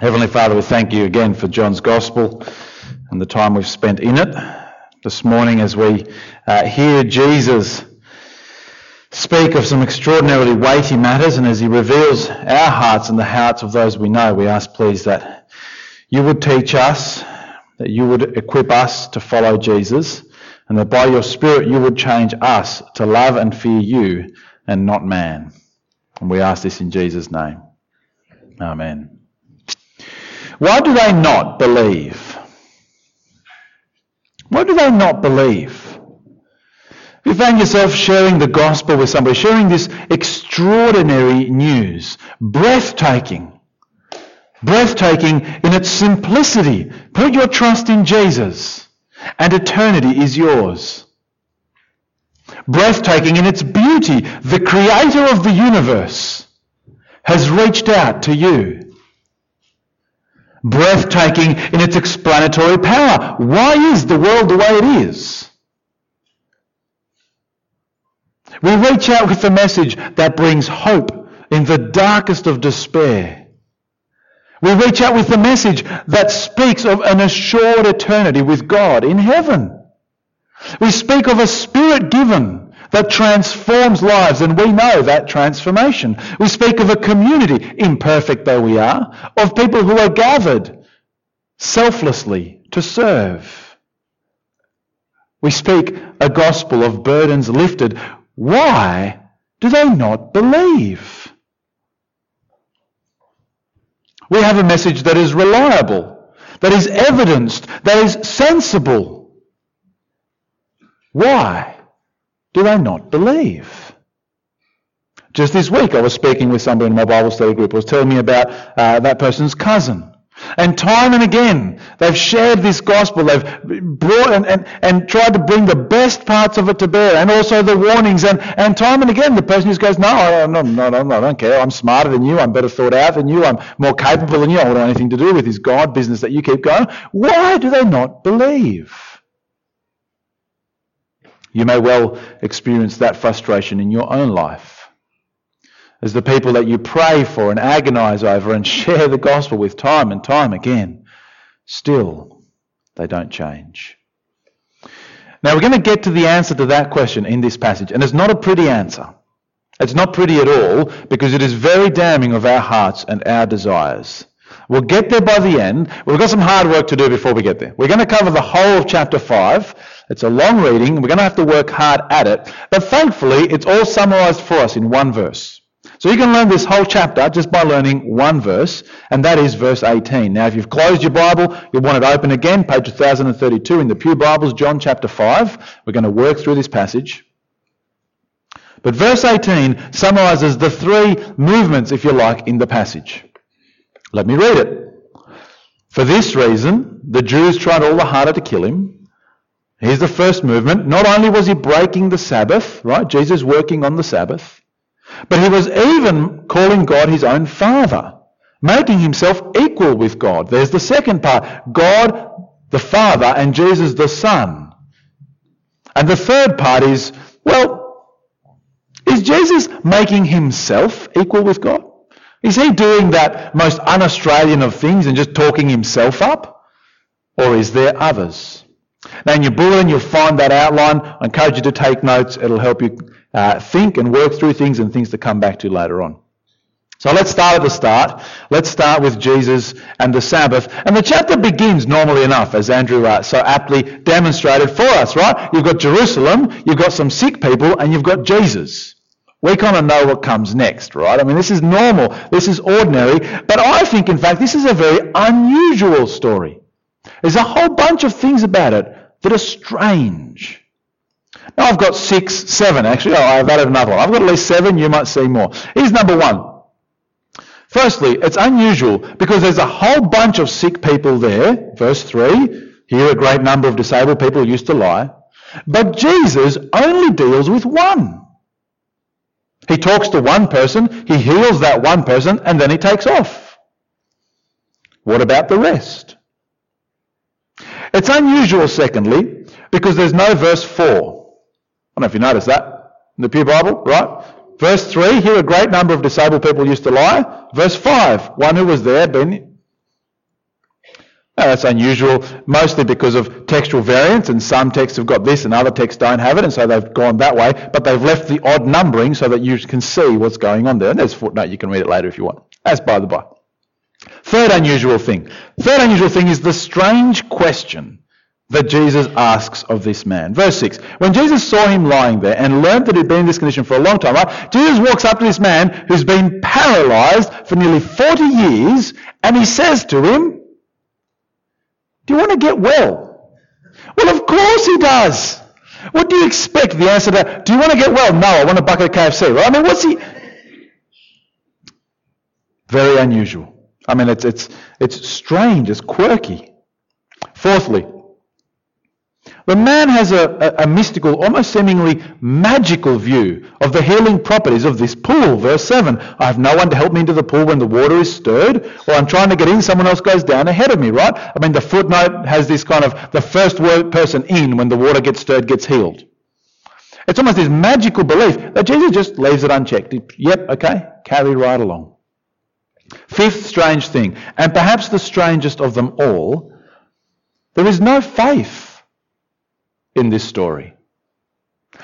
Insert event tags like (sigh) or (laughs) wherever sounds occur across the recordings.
Heavenly Father, we thank you again for John's Gospel and the time we've spent in it this morning as we uh, hear Jesus speak of some extraordinarily weighty matters and as he reveals our hearts and the hearts of those we know, we ask please that you would teach us, that you would equip us to follow Jesus, and that by your Spirit you would change us to love and fear you and not man. And we ask this in Jesus' name. Amen. Why do they not believe? Why do they not believe? If you find yourself sharing the gospel with somebody, sharing this extraordinary news, breathtaking, breathtaking in its simplicity, put your trust in Jesus and eternity is yours. Breathtaking in its beauty, the creator of the universe has reached out to you breathtaking in its explanatory power. Why is the world the way it is? We reach out with a message that brings hope in the darkest of despair. We reach out with a message that speaks of an assured eternity with God in heaven. We speak of a spirit given that transforms lives, and we know that transformation. We speak of a community, imperfect though we are, of people who are gathered selflessly to serve. We speak a gospel of burdens lifted. Why do they not believe? We have a message that is reliable, that is evidenced, that is sensible. Why? Do they not believe? Just this week, I was speaking with somebody in my Bible study group who was telling me about uh, that person's cousin. And time and again, they've shared this gospel. They've brought and, and, and tried to bring the best parts of it to bear and also the warnings. And, and time and again, the person just goes, no, no, no, no, I don't care. I'm smarter than you. I'm better thought out than you. I'm more capable than you. I don't want anything to do with this God business that you keep going. Why do they not believe? You may well experience that frustration in your own life. As the people that you pray for and agonize over and (laughs) share the gospel with time and time again, still they don't change. Now we're going to get to the answer to that question in this passage, and it's not a pretty answer. It's not pretty at all because it is very damning of our hearts and our desires. We'll get there by the end. We've got some hard work to do before we get there. We're going to cover the whole of chapter 5. It's a long reading. We're going to have to work hard at it. But thankfully, it's all summarized for us in one verse. So you can learn this whole chapter just by learning one verse, and that is verse 18. Now, if you've closed your Bible, you'll want it open again, page 1032 in the Pew Bibles, John chapter 5. We're going to work through this passage. But verse 18 summarizes the three movements, if you like, in the passage. Let me read it. For this reason, the Jews tried all the harder to kill him Here's the first movement. Not only was he breaking the Sabbath, right? Jesus working on the Sabbath, but he was even calling God his own Father, making himself equal with God. There's the second part. God the Father and Jesus the Son. And the third part is, well, is Jesus making himself equal with God? Is he doing that most un-Australian of things and just talking himself up? Or is there others? Now, in your bulletin, you'll find that outline. I encourage you to take notes. It'll help you uh, think and work through things and things to come back to later on. So let's start at the start. Let's start with Jesus and the Sabbath. And the chapter begins normally enough, as Andrew uh, so aptly demonstrated for us, right? You've got Jerusalem, you've got some sick people, and you've got Jesus. We kind of know what comes next, right? I mean, this is normal. This is ordinary. But I think, in fact, this is a very unusual story. There's a whole bunch of things about it that are strange. Now I've got six, seven actually. Oh, I've added another one. I've got at least seven. You might see more. Here's number one. Firstly, it's unusual because there's a whole bunch of sick people there. Verse 3. Here a great number of disabled people used to lie. But Jesus only deals with one. He talks to one person, he heals that one person, and then he takes off. What about the rest? It's unusual, secondly, because there's no verse 4. I don't know if you noticed that in the Pew Bible, right? Verse 3, here a great number of disabled people used to lie. Verse 5, one who was there, been Oh, that's unusual, mostly because of textual variance, and some texts have got this and other texts don't have it, and so they've gone that way, but they've left the odd numbering so that you can see what's going on there. And there's a footnote, you can read it later if you want. That's by the by. Third unusual thing. Third unusual thing is the strange question that Jesus asks of this man. Verse 6. When Jesus saw him lying there and learned that he'd been in this condition for a long time, right? Jesus walks up to this man who's been paralyzed for nearly 40 years and he says to him, do you want to get well? Well, of course he does. What do you expect? The answer to, do you want to get well? No, I want a bucket of KFC. Right? I mean, what's he? Very unusual. I mean, it's, it's, it's strange, it's quirky. Fourthly, the man has a, a, a, mystical, almost seemingly magical view of the healing properties of this pool. Verse 7 I have no one to help me into the pool when the water is stirred, or I'm trying to get in, someone else goes down ahead of me, right? I mean, the footnote has this kind of the first person in when the water gets stirred gets healed. It's almost this magical belief that Jesus just leaves it unchecked. Yep, okay, carry right along. Fifth strange thing, and perhaps the strangest of them all, there is no faith in this story.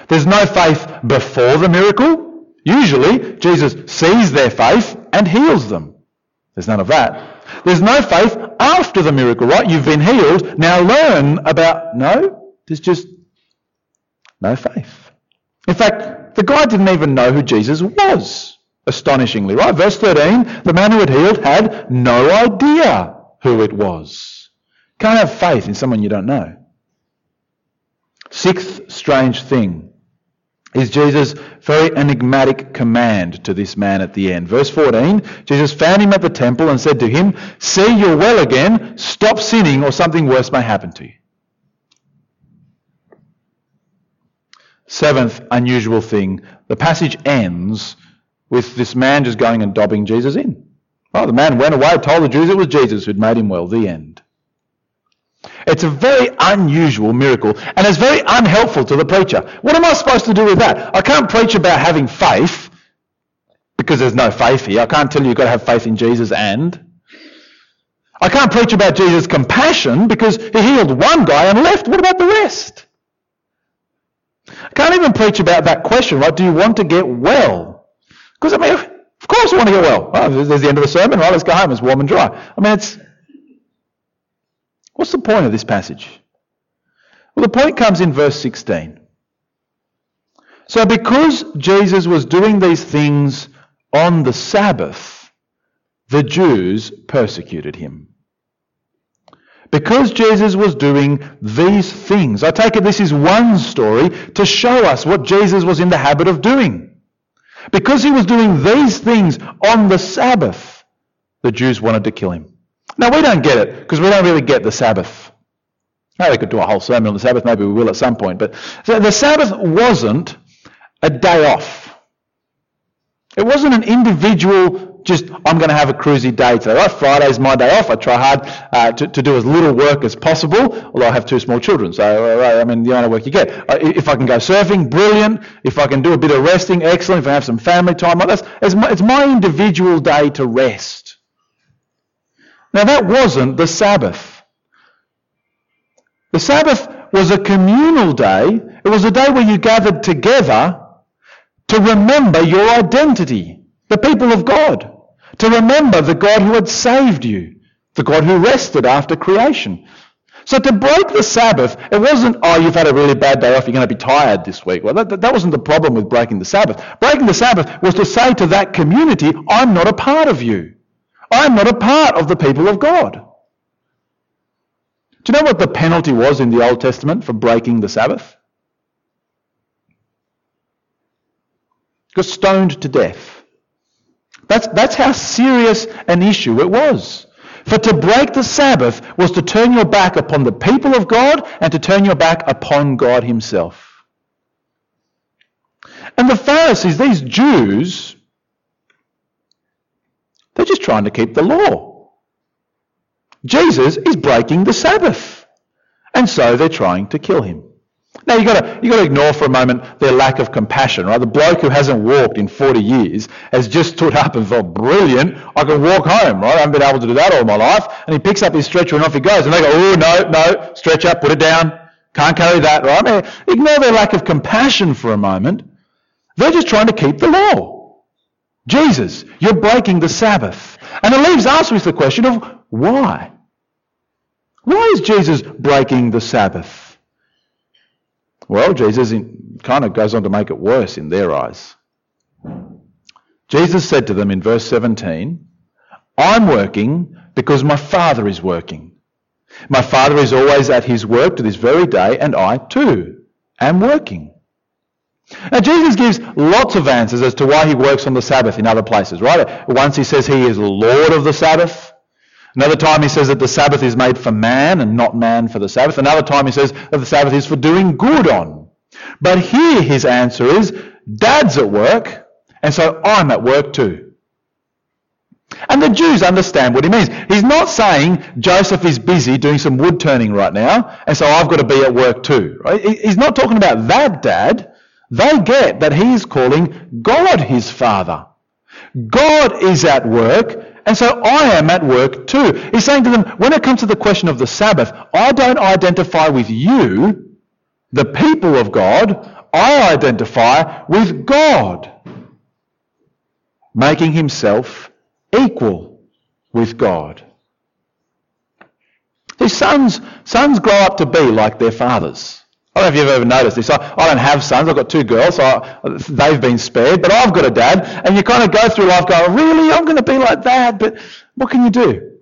There's no faith before the miracle. Usually, Jesus sees their faith and heals them. There's none of that. There's no faith after the miracle, right? You've been healed. Now learn about. No, there's just no faith. In fact, the guy didn't even know who Jesus was, astonishingly, right? Verse 13 the man who had healed had no idea who it was. Can't have faith in someone you don't know. Sixth strange thing is Jesus' very enigmatic command to this man at the end. Verse 14, Jesus found him at the temple and said to him, See, you're well again, stop sinning or something worse may happen to you. Seventh unusual thing, the passage ends with this man just going and dobbing Jesus in. Well, the man went away, told the Jews it was Jesus who'd made him well. The end. It's a very unusual miracle and it's very unhelpful to the preacher. What am I supposed to do with that? I can't preach about having faith because there's no faith here. I can't tell you you've got to have faith in Jesus and. I can't preach about Jesus' compassion because he healed one guy and left. What about the rest? I can't even preach about that question, right? Do you want to get well? Because, I mean, of course I want to get well. well. There's the end of the sermon, right? Let's go home. It's warm and dry. I mean, it's What's the point of this passage? Well, the point comes in verse 16. So, because Jesus was doing these things on the Sabbath, the Jews persecuted him. Because Jesus was doing these things. I take it this is one story to show us what Jesus was in the habit of doing. Because he was doing these things on the Sabbath, the Jews wanted to kill him. Now, we don't get it because we don't really get the Sabbath. Now, we could do a whole sermon on the Sabbath, maybe we will at some point. But the Sabbath wasn't a day off. It wasn't an individual, just, I'm going to have a cruisy day today. Right? Friday's my day off. I try hard uh, to, to, do as little work as possible, although I have two small children. So, uh, I mean, the only work you get. Uh, if I can go surfing, brilliant. If I can do a bit of resting, excellent. If I have some family time, that's, it's, my, it's my individual day to rest. Now, that wasn't the Sabbath. The Sabbath was a communal day. It was a day where you gathered together to remember your identity, the people of God, to remember the God who had saved you, the God who rested after creation. So to break the Sabbath, it wasn't, oh, you've had a really bad day off, you're going to be tired this week. Well, that, that wasn't the problem with breaking the Sabbath. Breaking the Sabbath was to say to that community, I'm not a part of you. I'm not a part of the people of God. Do you know what the penalty was in the Old Testament for breaking the Sabbath? Got stoned to death. That's, that's how serious an issue it was. For to break the Sabbath was to turn your back upon the people of God and to turn your back upon God Himself. And the Pharisees, these Jews, they're just trying to keep the law. Jesus is breaking the Sabbath. And so they're trying to kill him. Now you've got, to, got to ignore for a moment their lack of compassion, right? The bloke who hasn't walked in 40 years has just stood up and thought, brilliant, I can walk home, right? I haven't been able to do that all my life. And he picks up his stretcher and off he goes. And they go, oh, no, no, stretch up, put it down. Can't carry that, right? I mean, ignore their lack of compassion for a moment. They're just trying to keep the law. Jesus, you're breaking the Sabbath. And it leaves us with the question of why? Why is Jesus breaking the Sabbath? Well, Jesus kind of goes on to make it worse in their eyes. Jesus said to them in verse 17, I'm working because my Father is working. My Father is always at his work to this very day, and I too am working. Now, Jesus gives lots of answers as to why he works on the Sabbath in other places, right? Once he says he is Lord of the Sabbath. Another time he says that the Sabbath is made for man and not man for the Sabbath. Another time he says that the Sabbath is for doing good on. But here his answer is, Dad's at work, and so I'm at work too. And the Jews understand what he means. He's not saying Joseph is busy doing some wood turning right now, and so I've got to be at work too. Right? He's not talking about that dad. They get that he is calling God his father. God is at work, and so I am at work too. He's saying to them, when it comes to the question of the Sabbath, I don't identify with you, the people of God. I identify with God, making himself equal with God. His sons, sons grow up to be like their fathers. I don't know if you've ever noticed this. I, I don't have sons. I've got two girls, so I, they've been spared. But I've got a dad, and you kind of go through life going, really, I'm going to be like that. But what can you do?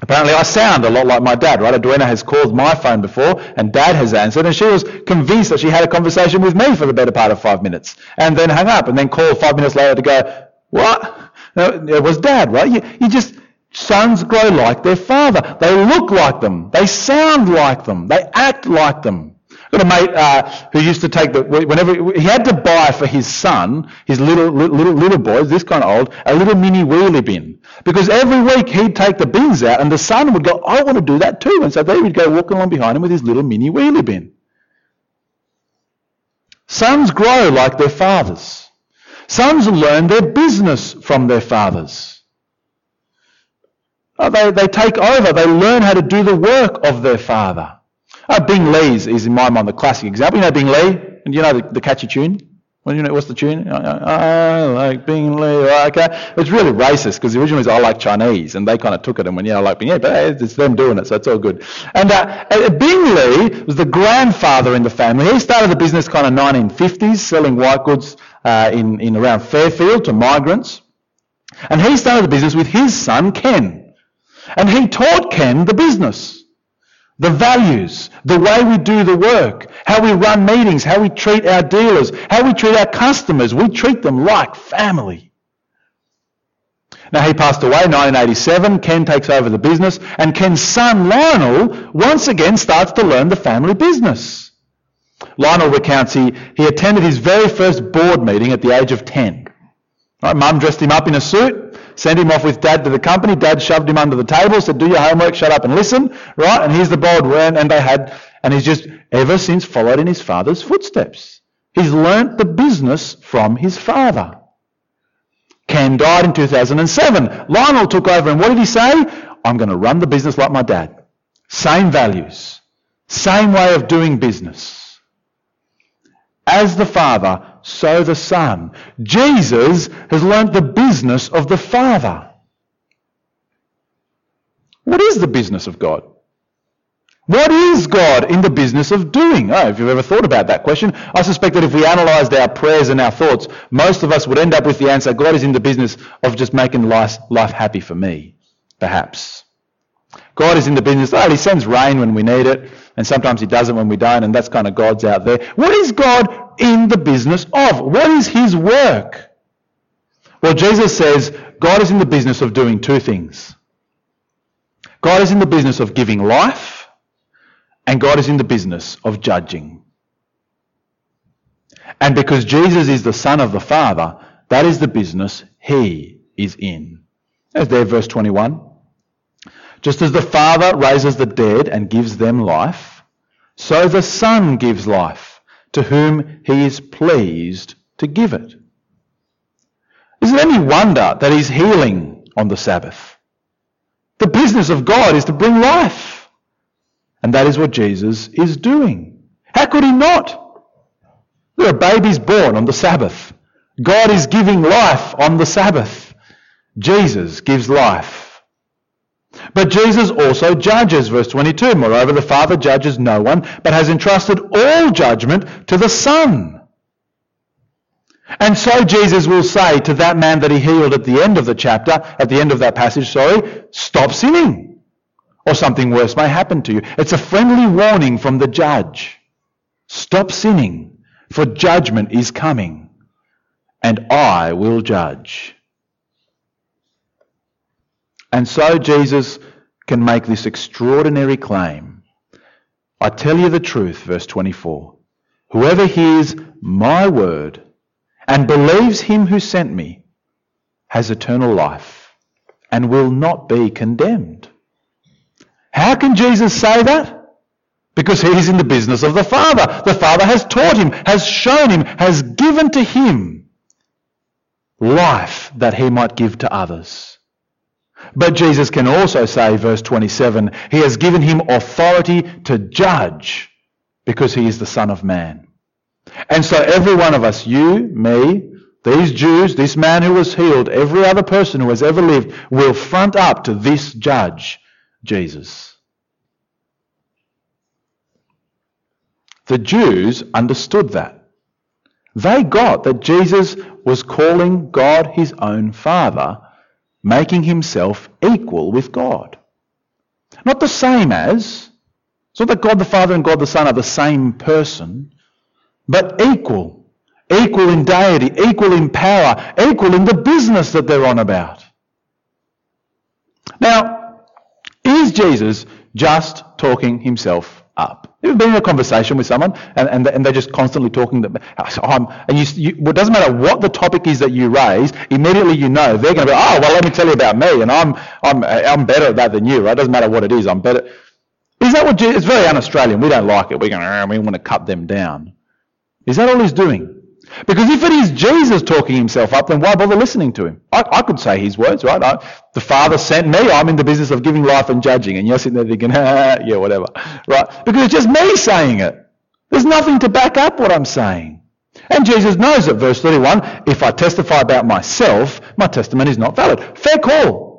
Apparently, I sound a lot like my dad, right? Edwina has called my phone before, and Dad has answered, and she was convinced that she had a conversation with me for the better part of five minutes, and then hung up, and then called five minutes later to go, what? it was dad, right? You, you just, sons grow like their father. They look like them. They sound like them. They act like them. Got a mate uh, who used to take the, whenever, he had to buy for his son, his little, little, little boy, this kind of old, a little mini wheelie bin. Because every week he'd take the bins out and the son would go, I want to do that too. And so they would go walking along behind him with his little mini wheelie bin. Sons grow like their fathers. Sons learn their business from their fathers. Uh, they, they take over, they learn how to do the work of their father. Uh, Bing Lee's is in my mind the classic example. You know Bing Lee? And you know the, the catchy tune? Well, you know, what's the tune? I like Bing Lee. Okay. It's really racist because the original is I like Chinese and they kind of took it and went, yeah, I like Bing Lee, but it's them doing it, so it's all good. And uh, uh, Bing Lee was the grandfather in the family. He started the business kind of 1950s, selling white goods uh, in, in around Fairfield to migrants. And he started the business with his son, Ken. And he taught Ken the business, the values, the way we do the work, how we run meetings, how we treat our dealers, how we treat our customers. We treat them like family. Now he passed away in 1987. Ken takes over the business, and Ken's son Lionel once again starts to learn the family business. Lionel recounts he, he attended his very first board meeting at the age of 10. Right, Mum dressed him up in a suit, sent him off with Dad to the company. Dad shoved him under the table, said, "Do your homework, shut up and listen." Right, and here's the board word, and they had, and he's just ever since followed in his father's footsteps. He's learnt the business from his father. Ken died in 2007. Lionel took over, and what did he say? I'm going to run the business like my dad. Same values, same way of doing business. As the Father, so the Son. Jesus has learnt the business of the Father. What is the business of God? What is God in the business of doing? Oh, if you've ever thought about that question, I suspect that if we analysed our prayers and our thoughts, most of us would end up with the answer God is in the business of just making life, life happy for me, perhaps. God is in the business, oh, He sends rain when we need it. And sometimes he doesn't when we don't, and that's kind of God's out there. What is God in the business of? What is his work? Well, Jesus says God is in the business of doing two things. God is in the business of giving life, and God is in the business of judging. And because Jesus is the Son of the Father, that is the business he is in. There's there, verse 21. Just as the Father raises the dead and gives them life, So the Son gives life to whom he is pleased to give it. Is it any wonder that he's healing on the Sabbath? The business of God is to bring life. And that is what Jesus is doing. How could he not? There are babies born on the Sabbath. God is giving life on the Sabbath. Jesus gives life. But Jesus also judges, verse 22. Moreover, the Father judges no one, but has entrusted all judgment to the Son. And so Jesus will say to that man that he healed at the end of the chapter, at the end of that passage, sorry, stop sinning, or something worse may happen to you. It's a friendly warning from the judge. Stop sinning, for judgment is coming, and I will judge. And so Jesus can make this extraordinary claim. I tell you the truth, verse 24. Whoever hears my word and believes him who sent me has eternal life and will not be condemned. How can Jesus say that? Because he's in the business of the Father. The Father has taught him, has shown him, has given to him life that he might give to others. But Jesus can also say, verse 27, he has given him authority to judge because he is the Son of Man. And so every one of us, you, me, these Jews, this man who was healed, every other person who has ever lived, will front up to this judge, Jesus. The Jews understood that. They got that Jesus was calling God his own Father, making himself equal with God. Not the same as, it's not that God the Father and God the Son are the same person, but equal. Equal in deity, equal in power, equal in the business that they're on about. Now, is Jesus just talking himself up? You've been in a conversation with someone and, and, and they're just constantly talking, that, um, and you, you, it doesn't matter what the topic is that you raise, immediately you know they're going to be, oh, well, let me tell you about me, and I'm, I'm, I'm better at that than you, right? It doesn't matter what it is, I'm better. Is that what it's very un-Australian, we don't like it, we're going, we want to cut them down. Is that all he's doing? Because if it is Jesus talking himself up, then why bother listening to him? I, I could say his words, right? I, the Father sent me. I'm in the business of giving life and judging. And you're sitting there thinking, (laughs) yeah, whatever. Right? Because it's just me saying it. There's nothing to back up what I'm saying. And Jesus knows that, verse 31, if I testify about myself, my testimony is not valid. Fair call.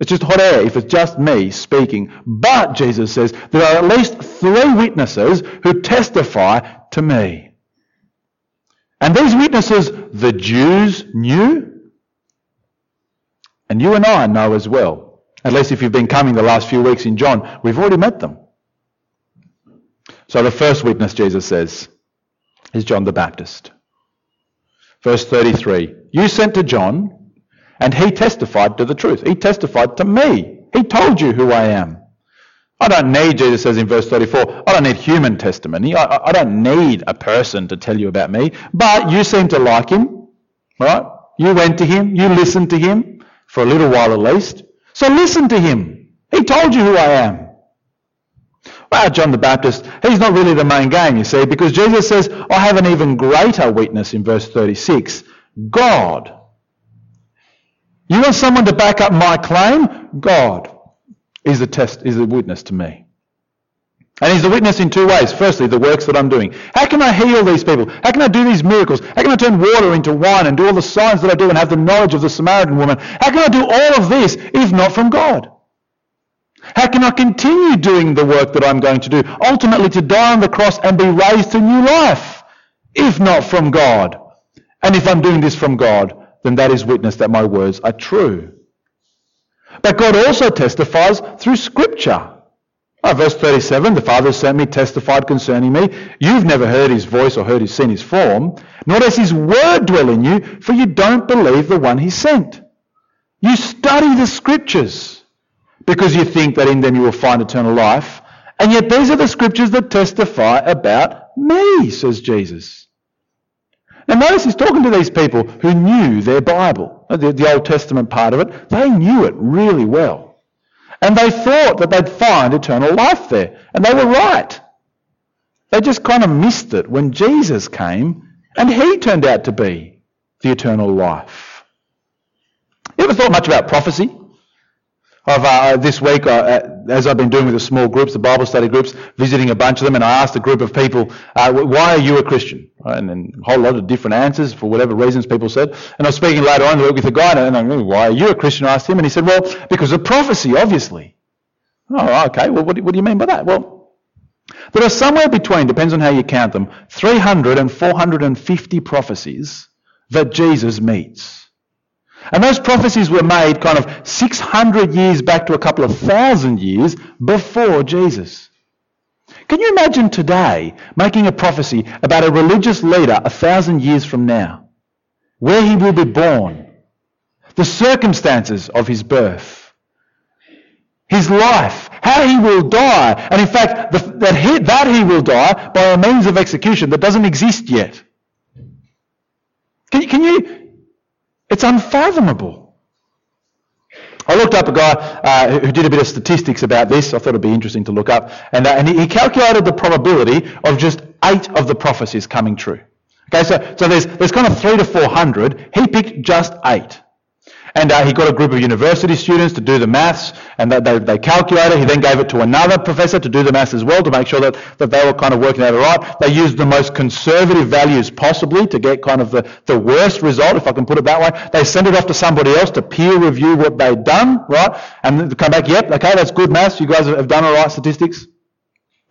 It's just hot air if it's just me speaking. But, Jesus says, there are at least three witnesses who testify to me. And these witnesses the Jews knew, and you and I know as well. At least if you've been coming the last few weeks in John, we've already met them. So the first witness, Jesus says, is John the Baptist. Verse 33 You sent to John, and he testified to the truth. He testified to me. He told you who I am. I don't need, Jesus says in verse 34, I don't need human testimony. I, I, don't need a person to tell you about me. But you seem to like him, right? You went to him. You listened to him for a little while at least. So listen to him. He told you who I am. Well, John the Baptist, he's not really the main game, you see, because Jesus says, I have an even greater witness in verse 36 God. You want someone to back up my claim? God is a test, is a witness to me. And he's a witness in two ways. Firstly, the works that I'm doing. How can I heal these people? How can I do these miracles? How can I turn water into wine and do all the signs that I do and have the knowledge of the Samaritan woman? How can I do all of this if not from God? How can I continue doing the work that I'm going to do? Ultimately to die on the cross and be raised to new life, if not from God. And if I'm doing this from God, then that is witness that my words are true. But God also testifies through Scripture. Oh, verse 37, the Father sent me, testified concerning me. You've never heard his voice or heard his seen his form, nor does his word dwell in you, for you don't believe the one he sent. You study the Scriptures because you think that in them you will find eternal life. And yet these are the Scriptures that testify about me, says Jesus. Now notice he's talking to these people who knew their Bible, Uh, the, the Old Testament part of it. They knew it really well. And they thought that they'd find eternal life there. And they were right. They just kind of missed it when Jesus came and he turned out to be the eternal life. You ever thought much about prophecy? Of uh, this week, uh, as I've been doing with the small groups, the Bible study groups, visiting a bunch of them, and I asked a group of people, uh, "Why are you a Christian?" And then a whole lot of different answers for whatever reasons people said. And I was speaking later on with a guy, and I'm going, "Why are you a Christian?" I asked him, and he said, "Well, because of prophecy, obviously." Oh, okay. Well, what do, what do you mean by that? Well, there are somewhere between, depends on how you count them, 300 and 450 prophecies that Jesus meets. And those prophecies were made kind of 600 years back to a couple of thousand years before Jesus. Can you imagine today making a prophecy about a religious leader a thousand years from now? Where he will be born, the circumstances of his birth, his life, how he will die, and in fact, the, that, he, that he will die by a means of execution that doesn't exist yet. Can, can you it's unfathomable. I looked up a guy uh, who did a bit of statistics about this. I thought it'd be interesting to look up. And, uh, and he, calculated the probability of just eight of the prophecies coming true. Okay, so, so there's, there's kind of three to four hundred. He picked just eight. And uh, he got a group of university students to do the maths, and they, they, calculated. He then gave it to another professor to do the maths as well to make sure that, that they were kind of working out right. They used the most conservative values possibly to get kind of the, the worst result, if I can put it that way. They sent it off to somebody else to peer review what they'd done, right? And come back, yep, okay, that's good maths. You guys have done all right statistics.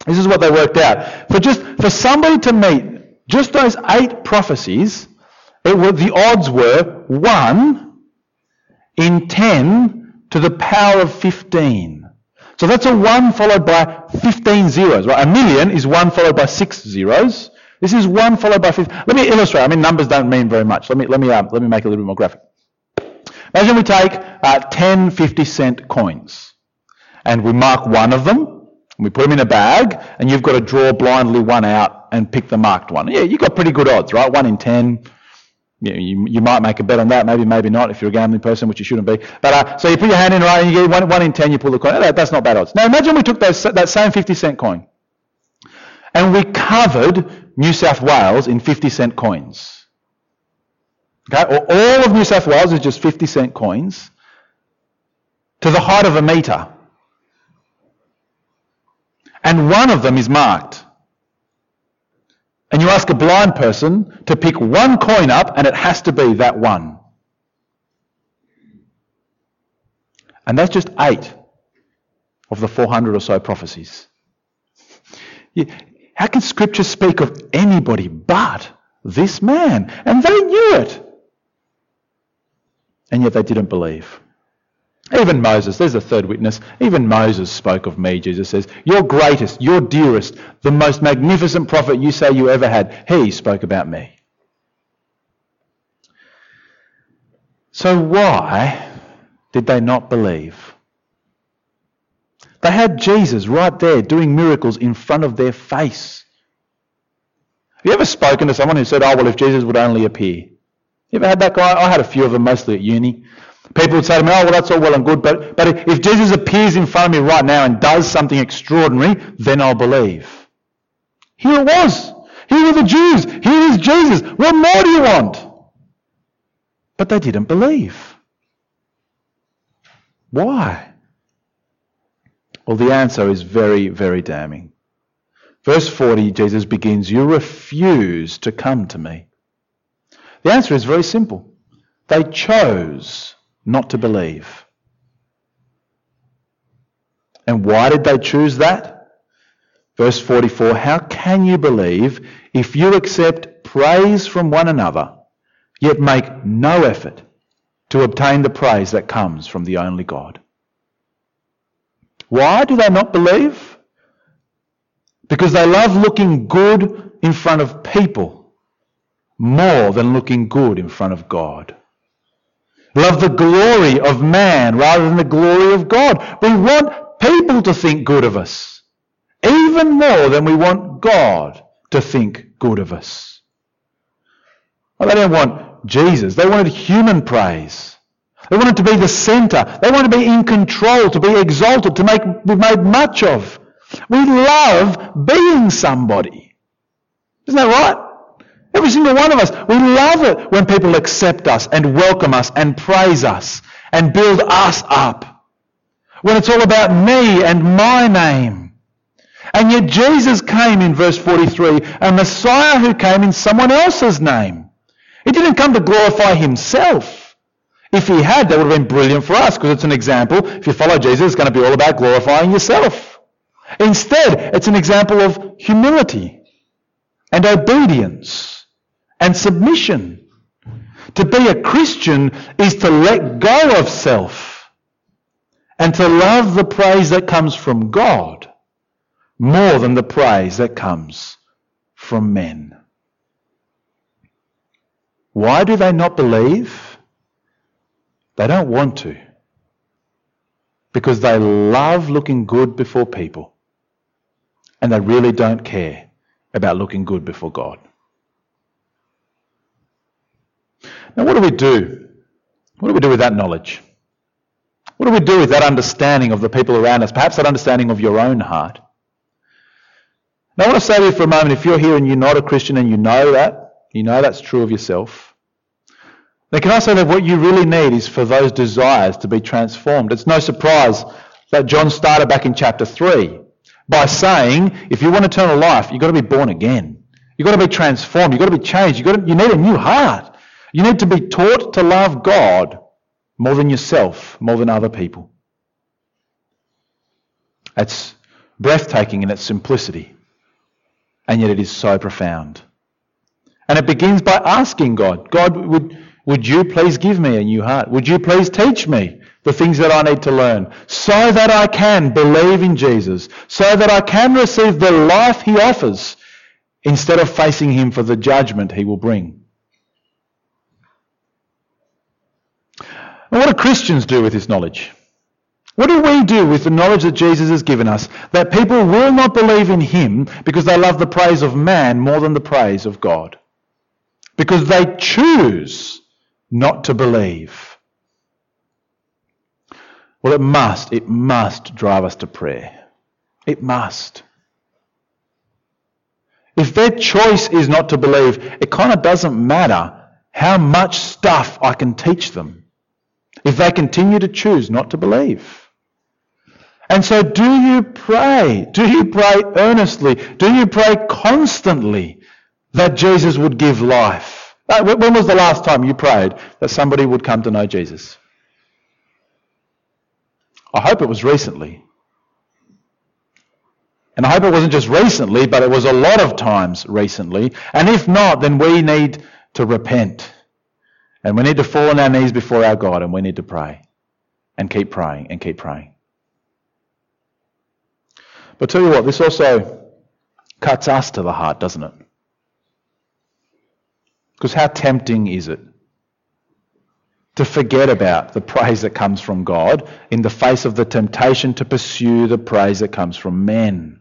This is what they worked out. For just for somebody to meet just those eight prophecies, it the odds were one in 10 to the power of 15. So that's a 1 followed by 15 zeros. Right? A million is 1 followed by 6 zeros. This is 1 followed by 15. Let me illustrate. I mean, numbers don't mean very much. Let me, let me, uh, let me make a little bit more graphic. Imagine we take uh, 10 50 cent coins and we mark one of them and we put them in a bag and you've got to draw blindly one out and pick the marked one. Yeah, you've got pretty good odds, right? 1 in 10, you, know, you, you, might make a bet on that, maybe, maybe not, if you're a gambling person, which you shouldn't be. But uh, so you put your hand in right, and you get one, one in ten, you pull the coin. That, that's not bad odds. Now imagine we took those, that same 50 cent coin, and we covered New South Wales in 50 cent coins. Okay, or all of New South Wales is just 50 cent coins to the height of a metre, and one of them is marked and you ask a blind person to pick one coin up, and it has to be that one. And that's just eight of the 400 or so prophecies. How can Scripture speak of anybody but this man? And they knew it. And yet they didn't believe. Even Moses, there's a third witness. Even Moses spoke of me, Jesus says. Your greatest, your dearest, the most magnificent prophet you say you ever had, he spoke about me. So why did they not believe? They had Jesus right there doing miracles in front of their face. Have you ever spoken to someone who said, oh, well, if Jesus would only appear? You ever had that guy? I had a few of them, mostly at uni. People would say to me, oh, well, that's all well and good, but, but if Jesus appears in front of me right now and does something extraordinary, then I'll believe. Here it was. Here were the Jews. Here is Jesus. What more do you want? But they didn't believe. Why? Well, the answer is very, very damning. Verse 40, Jesus begins, You refuse to come to me. The answer is very simple. They chose not to believe. And why did they choose that? Verse 44 How can you believe if you accept praise from one another, yet make no effort to obtain the praise that comes from the only God? Why do they not believe? Because they love looking good in front of people more than looking good in front of God. Love the glory of man rather than the glory of God. We want people to think good of us, even more than we want God to think good of us. Well, they don't want Jesus. They wanted human praise. They wanted to be the centre. They wanted to be in control, to be exalted, to make, be made much of. We love being somebody. Isn't that right? Every single one of us. We love it when people accept us and welcome us and praise us and build us up. When it's all about me and my name. And yet Jesus came in verse 43, a Messiah who came in someone else's name. He didn't come to glorify himself. If he had, that would have been brilliant for us because it's an example. If you follow Jesus, it's going to be all about glorifying yourself. Instead, it's an example of humility and obedience and submission. To be a Christian is to let go of self and to love the praise that comes from God more than the praise that comes from men. Why do they not believe? They don't want to. Because they love looking good before people. And they really don't care about looking good before God. Now, what do we do? What do we do with that knowledge? What do we do with that understanding of the people around us? Perhaps that understanding of your own heart. Now, I want to say to you for a moment if you're here and you're not a Christian and you know that, you know that's true of yourself, then can I say that what you really need is for those desires to be transformed? It's no surprise that John started back in chapter 3 by saying, if you want eternal life, you've got to be born again. You've got to be transformed. You've got to be changed. You've got to, you need a new heart. You need to be taught to love God more than yourself, more than other people. It's breathtaking in its simplicity, and yet it is so profound. And it begins by asking God, God, would, would you please give me a new heart? Would you please teach me the things that I need to learn so that I can believe in Jesus, so that I can receive the life he offers instead of facing him for the judgment he will bring? And what do Christians do with this knowledge? What do we do with the knowledge that Jesus has given us that people will not believe in him because they love the praise of man more than the praise of God? Because they choose not to believe. Well, it must, it must drive us to prayer. It must. If their choice is not to believe, it kind of doesn't matter how much stuff I can teach them if they continue to choose not to believe. And so, do you pray? Do you pray earnestly? Do you pray constantly that Jesus would give life? Uh, when was the last time you prayed that somebody would come to know Jesus? I hope it was recently. And I hope it wasn't just recently, but it was a lot of times recently. And if not, then we need to repent. And we need to fall on our knees before our God and we need to pray and keep praying and keep praying. But tell you what, this also cuts us to the heart, doesn't it? Because how tempting is it to forget about the praise that comes from God in the face of the temptation to pursue the praise that comes from men?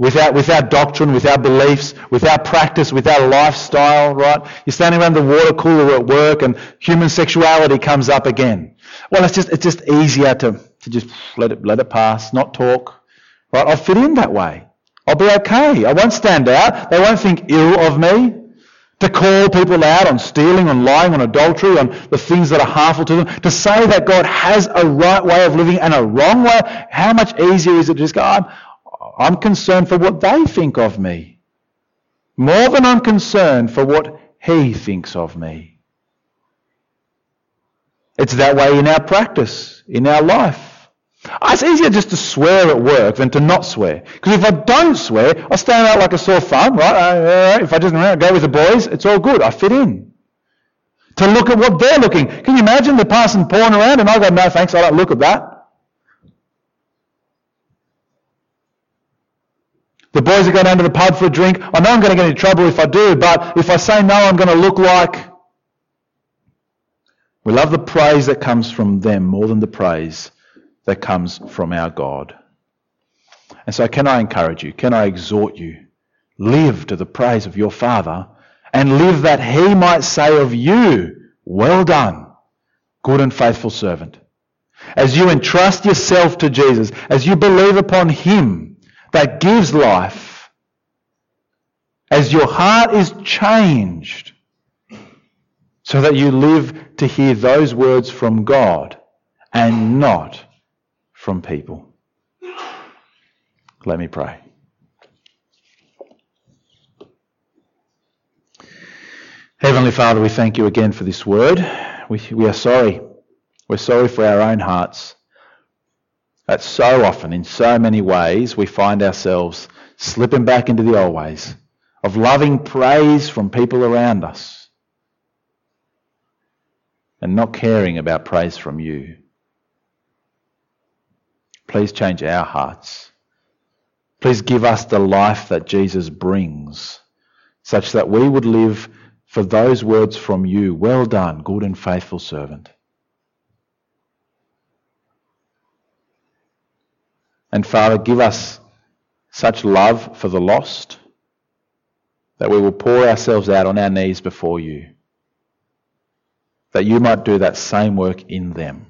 Without, doctrine, without beliefs, without practice, without lifestyle, right? You're standing around the water cooler at work and human sexuality comes up again. Well, it's just, it's just easier to, to just let it, let it pass, not talk, right? I'll fit in that way. I'll be okay. I won't stand out. They won't think ill of me. To call people out on stealing, on lying, on adultery, on the things that are harmful to them. To say that God has a right way of living and a wrong way. How much easier is it to just go, I'm concerned for what they think of me. More than I'm concerned for what he thinks of me. It's that way in our practice, in our life. Ah, it's easier just to swear at work than to not swear. Because if I don't swear, I stand out like a sore thumb, right? Uh, uh, uh, if I just go with the boys, it's all good. I fit in. To look at what they're looking. Can you imagine the passing porn around and I go, no thanks, I don't look at that. The boys are going down to the pub for a drink. I know I'm going to get into trouble if I do, but if I say no, I'm going to look like. We love the praise that comes from them more than the praise that comes from our God. And so, can I encourage you? Can I exhort you? Live to the praise of your Father and live that He might say of you, Well done, good and faithful servant. As you entrust yourself to Jesus, as you believe upon Him, that gives life, as your heart is changed so that you live to hear those words from God and not from people. Let me pray. Heavenly Father, we thank you again for this word. We, we are sorry. We're sorry for our own hearts. That so often, in so many ways, we find ourselves slipping back into the old ways of loving praise from people around us and not caring about praise from you. Please change our hearts. Please give us the life that Jesus brings, such that we would live for those words from you. Well done, good and faithful servant. And Father, give us such love for the lost that we will pour ourselves out on our knees before you, that you might do that same work in them.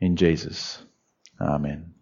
In Jesus. Amen.